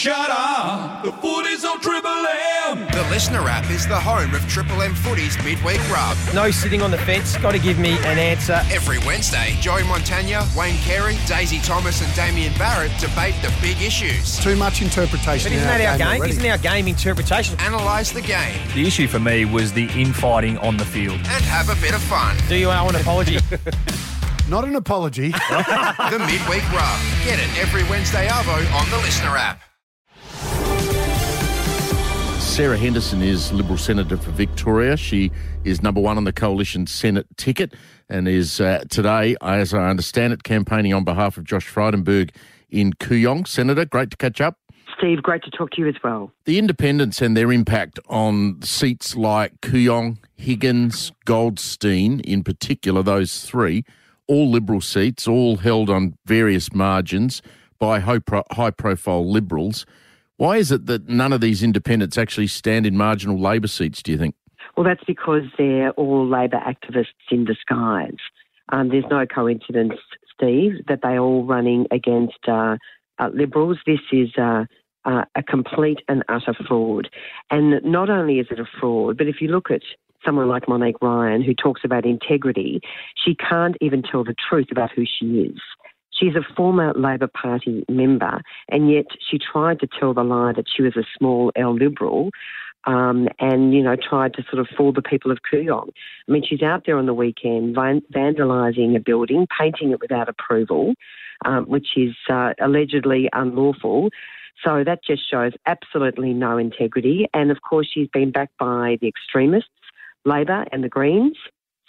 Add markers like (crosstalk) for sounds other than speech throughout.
shut up. The footy's on Triple M. The LiSTNR app is the home of Triple M Footy's midweek rub. No sitting on the fence. Got to give me an answer. Every Wednesday, Joey Montagna, Wayne Carey, Daisy Thomas, and Damien Barrett debate the big issues. Too much interpretation. But isn't in that our game? already. Isn't our game interpretation? Analyse the game The issue for me was the infighting on the field. and have a bit of fun. Do you owe an apology? (laughs) Not an apology. The midweek rub. Get it every Wednesday arvo on the LiSTNR app. Sarah Henderson is Liberal Senator for Victoria. She is number one on the Coalition Senate ticket and is uh, today, as I understand it, campaigning on behalf of Josh Frydenberg in Kooyong. Senator, great to catch up. Steve, great to talk to you as well. The independents and their impact on seats like Kooyong, Higgins, Goldstein, in particular, those three, all Liberal seats, all held on various margins by high profile Liberals. Why is it that none of these independents actually stand in marginal Labor seats, do you think? Well, that's because they're all Labor activists in disguise. Um, there's no coincidence, Steve, that they're all running against uh, uh, Liberals. This is uh, uh, a complete and utter fraud. And not only is it a fraud, but if you look at someone like Monique Ryan, who talks about integrity, she can't even tell the truth about who she is. She's a former Labor Party member, and yet she tried to tell the lie that she was a small L Liberal um, and, you know, tried to sort of fool the people of Kooyong. I mean, she's out there on the weekend vandalising a building, painting it without approval, um, which is uh, allegedly unlawful. So that just shows absolutely no integrity. And of course, she's been backed by the extremists, Labor and the Greens.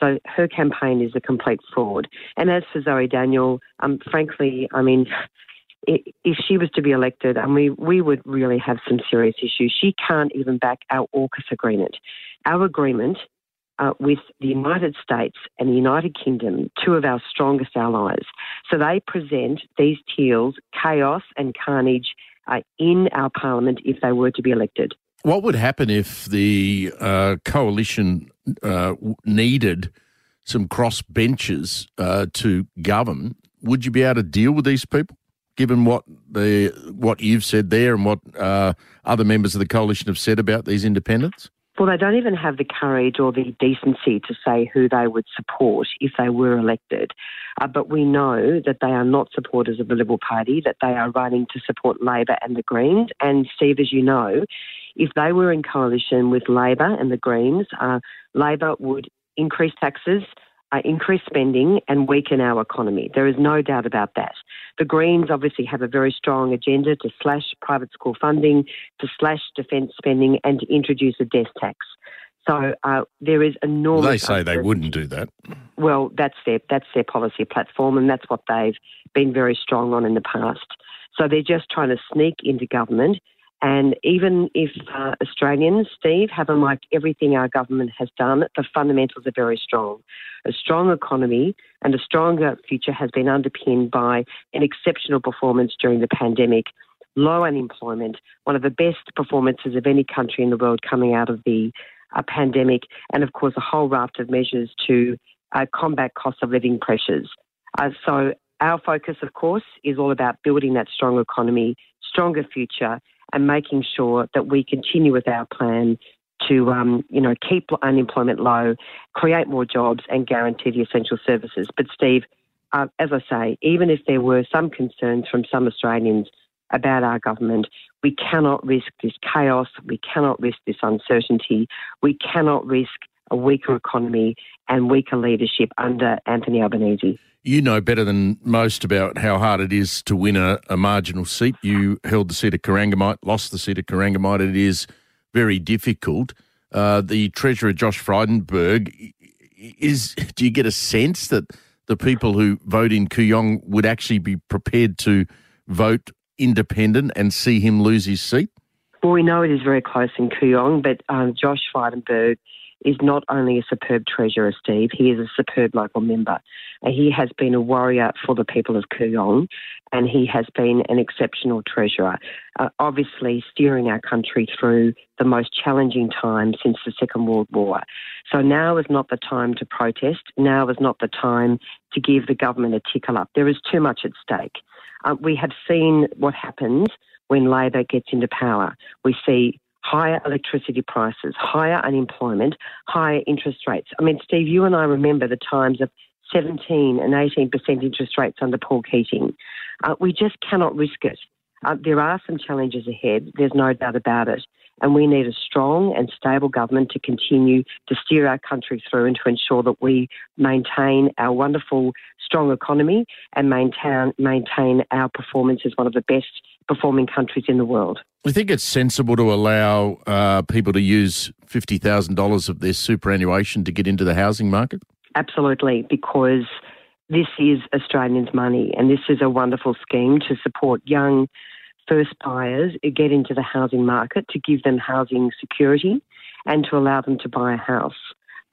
So her campaign is a complete fraud. And as for Zoe Daniel, um, frankly, I mean, if she was to be elected, and we, we would really have some serious issues. She can't even back our AUKUS agreement. Our agreement uh, with the United States and the United Kingdom, two of our strongest allies. So they present these teals chaos and carnage uh, in our parliament if they were to be elected. What would happen if the uh, coalition uh, needed some cross benches uh, to govern? Would you be able to deal with these people, given what the what you've said there and what uh, other members of the coalition have said about these independents? Well, they don't even have the courage or the decency to say who they would support if they were elected. Uh, but we know that they are not supporters of the Liberal Party, that they are running to support Labor and the Greens. And, Steve, as you know, if they were in coalition with Labor and the Greens, uh, Labor would increase taxes, uh, increase spending, and weaken our economy. There is no doubt about that. The Greens obviously have a very strong agenda to slash private school funding, to slash defence spending, and to introduce a death tax. So uh, there is enormous. they say they wouldn't do that. Well, that's their that's their policy platform, and that's what they've been very strong on in the past. So they're just trying to sneak into government. And even if uh, Australians, Steve, haven't liked everything our government has done, the fundamentals are very strong. A strong economy and a stronger future has been underpinned by an exceptional performance during the pandemic, low unemployment, one of the best performances of any country in the world coming out of the uh, pandemic, and of course, a whole raft of measures to uh, combat cost of living pressures. Uh, so, our focus, of course, is all about building that strong economy, stronger future, and making sure that we continue with our plan to, um, you know, keep unemployment low, create more jobs, and guarantee the essential services. But, Steve, uh, as I say, even if there were some concerns from some Australians about our government, we cannot risk this chaos. We cannot risk this uncertainty. We cannot risk a weaker economy and weaker leadership under Anthony Albanese. You know better than most about how hard it is to win a, a marginal seat. You held the seat of Corangamite, lost the seat of Corangamite. It is very difficult. Uh, the Treasurer, Josh Frydenberg, is. (laughs) Do you get a sense that the people who vote in Kooyong would actually be prepared to vote independent and see him lose his seat? Well, we know it is very close in Kooyong, but um, Josh Frydenberg is not only a superb treasurer, Steve, he is a superb local member. He has been a warrior for the people of Kooyong and he has been an exceptional treasurer, uh, obviously steering our country through the most challenging time since the Second World War. So now is not the time to protest. Now is not the time to give the government a tickle up. There is too much at stake. Uh, we have seen what happens when Labor gets into power. We see higher electricity prices, higher unemployment, higher interest rates. I mean, Steve, you and I remember the times of 17 and 18% interest rates under Paul Keating. Uh, we just cannot risk it. Uh, there are some challenges ahead, there's no doubt about it. And we need a strong and stable government to continue to steer our country through and to ensure that we maintain our wonderful, strong economy and maintain, maintain our performance as one of the best performing countries in the world. I think it's sensible to allow uh, people to use $50,000 of their superannuation to get into the housing market. Absolutely, because this is Australians' money and this is a wonderful scheme to support young first buyers get into the housing market, to give them housing security and to allow them to buy a house.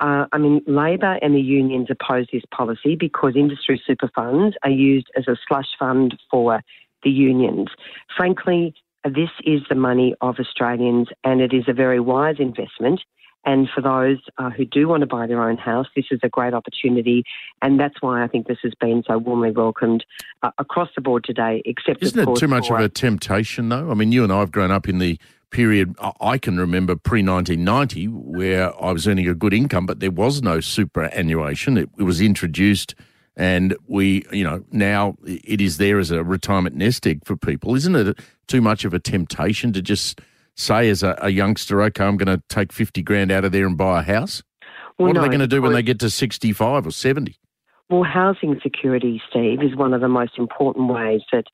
Uh, I mean, Labor and the unions oppose this policy because industry super funds are used as a slush fund for the unions. Frankly, this is the money of Australians and it is a very wise investment. And for those uh, who do want to buy their own house, this is a great opportunity. And that's why I think this has been so warmly welcomed uh, across the board today, except Isn't it too much of a temptation, though? I mean, you and I have grown up in the period I can remember pre 1990 where I was earning a good income, but there was no superannuation. It, it was introduced and we, you know, now it is there as a retirement nest egg for people. Isn't it too much of a temptation to just say as a, a youngster, okay, I'm going to take 50 grand out of there and buy a house? Well, what no, are they going to do when they get to 65 or 70? Well, housing security, Steve, is one of the most important ways that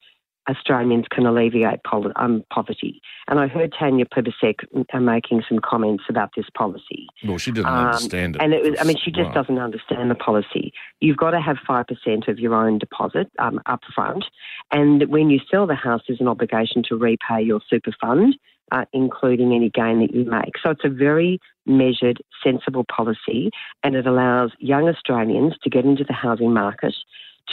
Australians can alleviate um, poverty. And I heard Tanya Plibersek uh, making some comments about this policy. Well, she didn't um, understand it. And it was, I mean, she just doesn't understand the policy. You've got to have 5% of your own deposit um, up front. And when you sell the house, there's an obligation to repay your super fund. Uh, including any gain that you make. So it's a very measured, sensible policy, and it allows young Australians to get into the housing market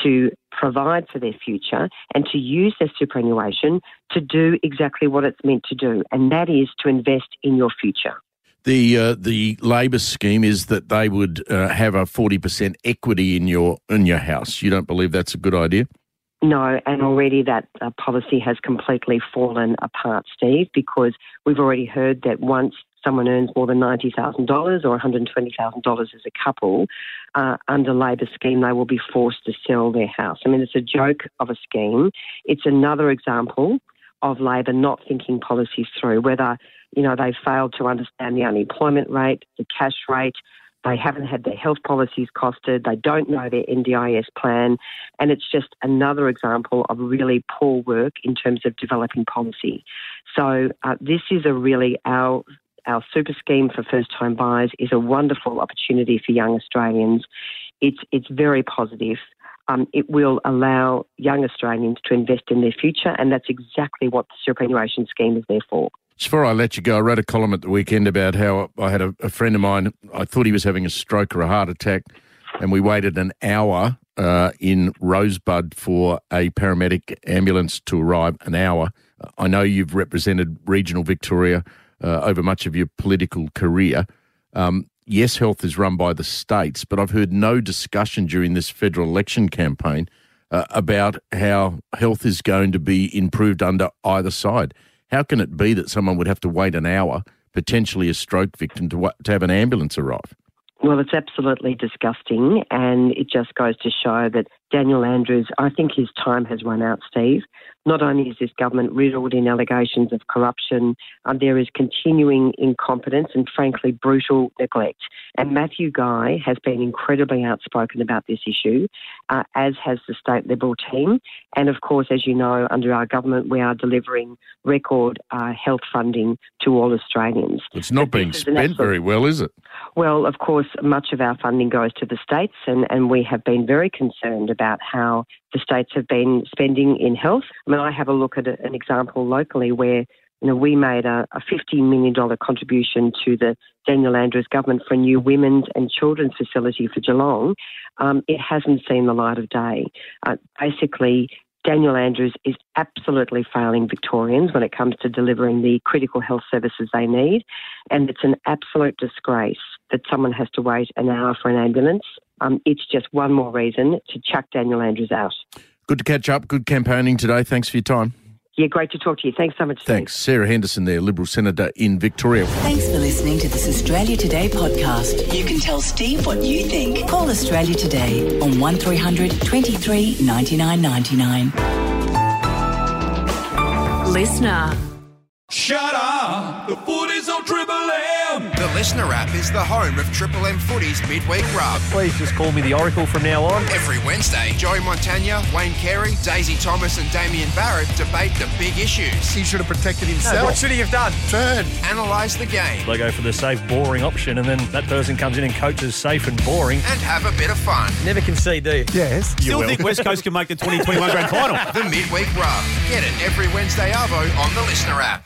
to provide for their future and to use their superannuation to do exactly what it's meant to do, and that is to invest in your future. The uh, the Labor scheme is that they would uh, have a forty percent equity in your in your house. You don't believe that's a good idea? No, and already that uh, policy has completely fallen apart, Steve, because we've already heard that once someone earns more than $90,000 or $120,000 as a couple, uh, under Labor scheme, they will be forced to sell their house. I mean, it's a joke of a scheme. It's another example of Labor not thinking policies through, whether, you know, they failed to understand the unemployment rate, the cash rate, they haven't had their health policies costed. They don't know their NDIS plan. And it's just another example of really poor work in terms of developing policy. So uh, this is a really our our super scheme for first time buyers is a wonderful opportunity for young Australians. It's, it's very positive. Um, it will allow young Australians to invest in their future, and that's exactly what the superannuation scheme is there for. Before I let you go, I wrote a column at the weekend about how I had a, a friend of mine, I thought he was having a stroke or a heart attack, and we waited an hour uh, in Rosebud for a paramedic ambulance to arrive, an hour. I know you've represented regional Victoria uh, over much of your political career. Um, yes, health is run by the states, but I've heard no discussion during this federal election campaign uh, about how health is going to be improved under either side. How can it be that someone would have to wait an hour, potentially a stroke victim, to, to have an ambulance arrive? Well, it's absolutely disgusting, and it just goes to show that Daniel Andrews, I think his time has run out, Steve. Not only is this government riddled in allegations of corruption, um, there is continuing incompetence and, frankly, brutal neglect. And Matthew Guy has been incredibly outspoken about this issue, uh, as has the state Liberal team. And, of course, as you know, under our government, we are delivering record uh, health funding to all Australians. It's not but being spent absolute... very well, is it? Well, of course, much of our funding goes to the states, and, and we have been very concerned about how the states have been spending in health. I mean, I have a look at an example locally where you know, we made a, a $50 million contribution to the Daniel Andrews government for a new women's and children's facility for Geelong. Um, it hasn't seen the light of day. Uh, basically, Daniel Andrews is absolutely failing Victorians when it comes to delivering the critical health services they need. And it's an absolute disgrace that someone has to wait an hour for an ambulance. Um, it's just one more reason to chuck Daniel Andrews out. Good to catch up. Good campaigning today. Thanks for your time. Yeah, great to talk to you. Thanks so much. Steve. Thanks. Sarah Henderson there, Liberal Senator in Victoria. Thanks for listening to this Australia Today podcast. You can tell Steve what you think. Call Australia Today on 1300 23 99 99. LiSTNR. Shut up! The footy's on Triple M! The LiSTNR app is the home of Triple M Footy's midweek rub. Please just call me the Oracle from now on. Every Wednesday, Joey Montagna, Wayne Carey, Daisy Thomas, and Damien Barrett debate the big issues, He should have protected himself. What should he have done? Turn. analyse the game, They go for the safe, boring option, and then that person comes in and coaches safe and boring. and have a bit of fun. Never concede, do you? Yes. Still think West Coast can make the (laughs) 2021 grand final. The midweek rub. Get it every Wednesday arvo on the LiSTNR app.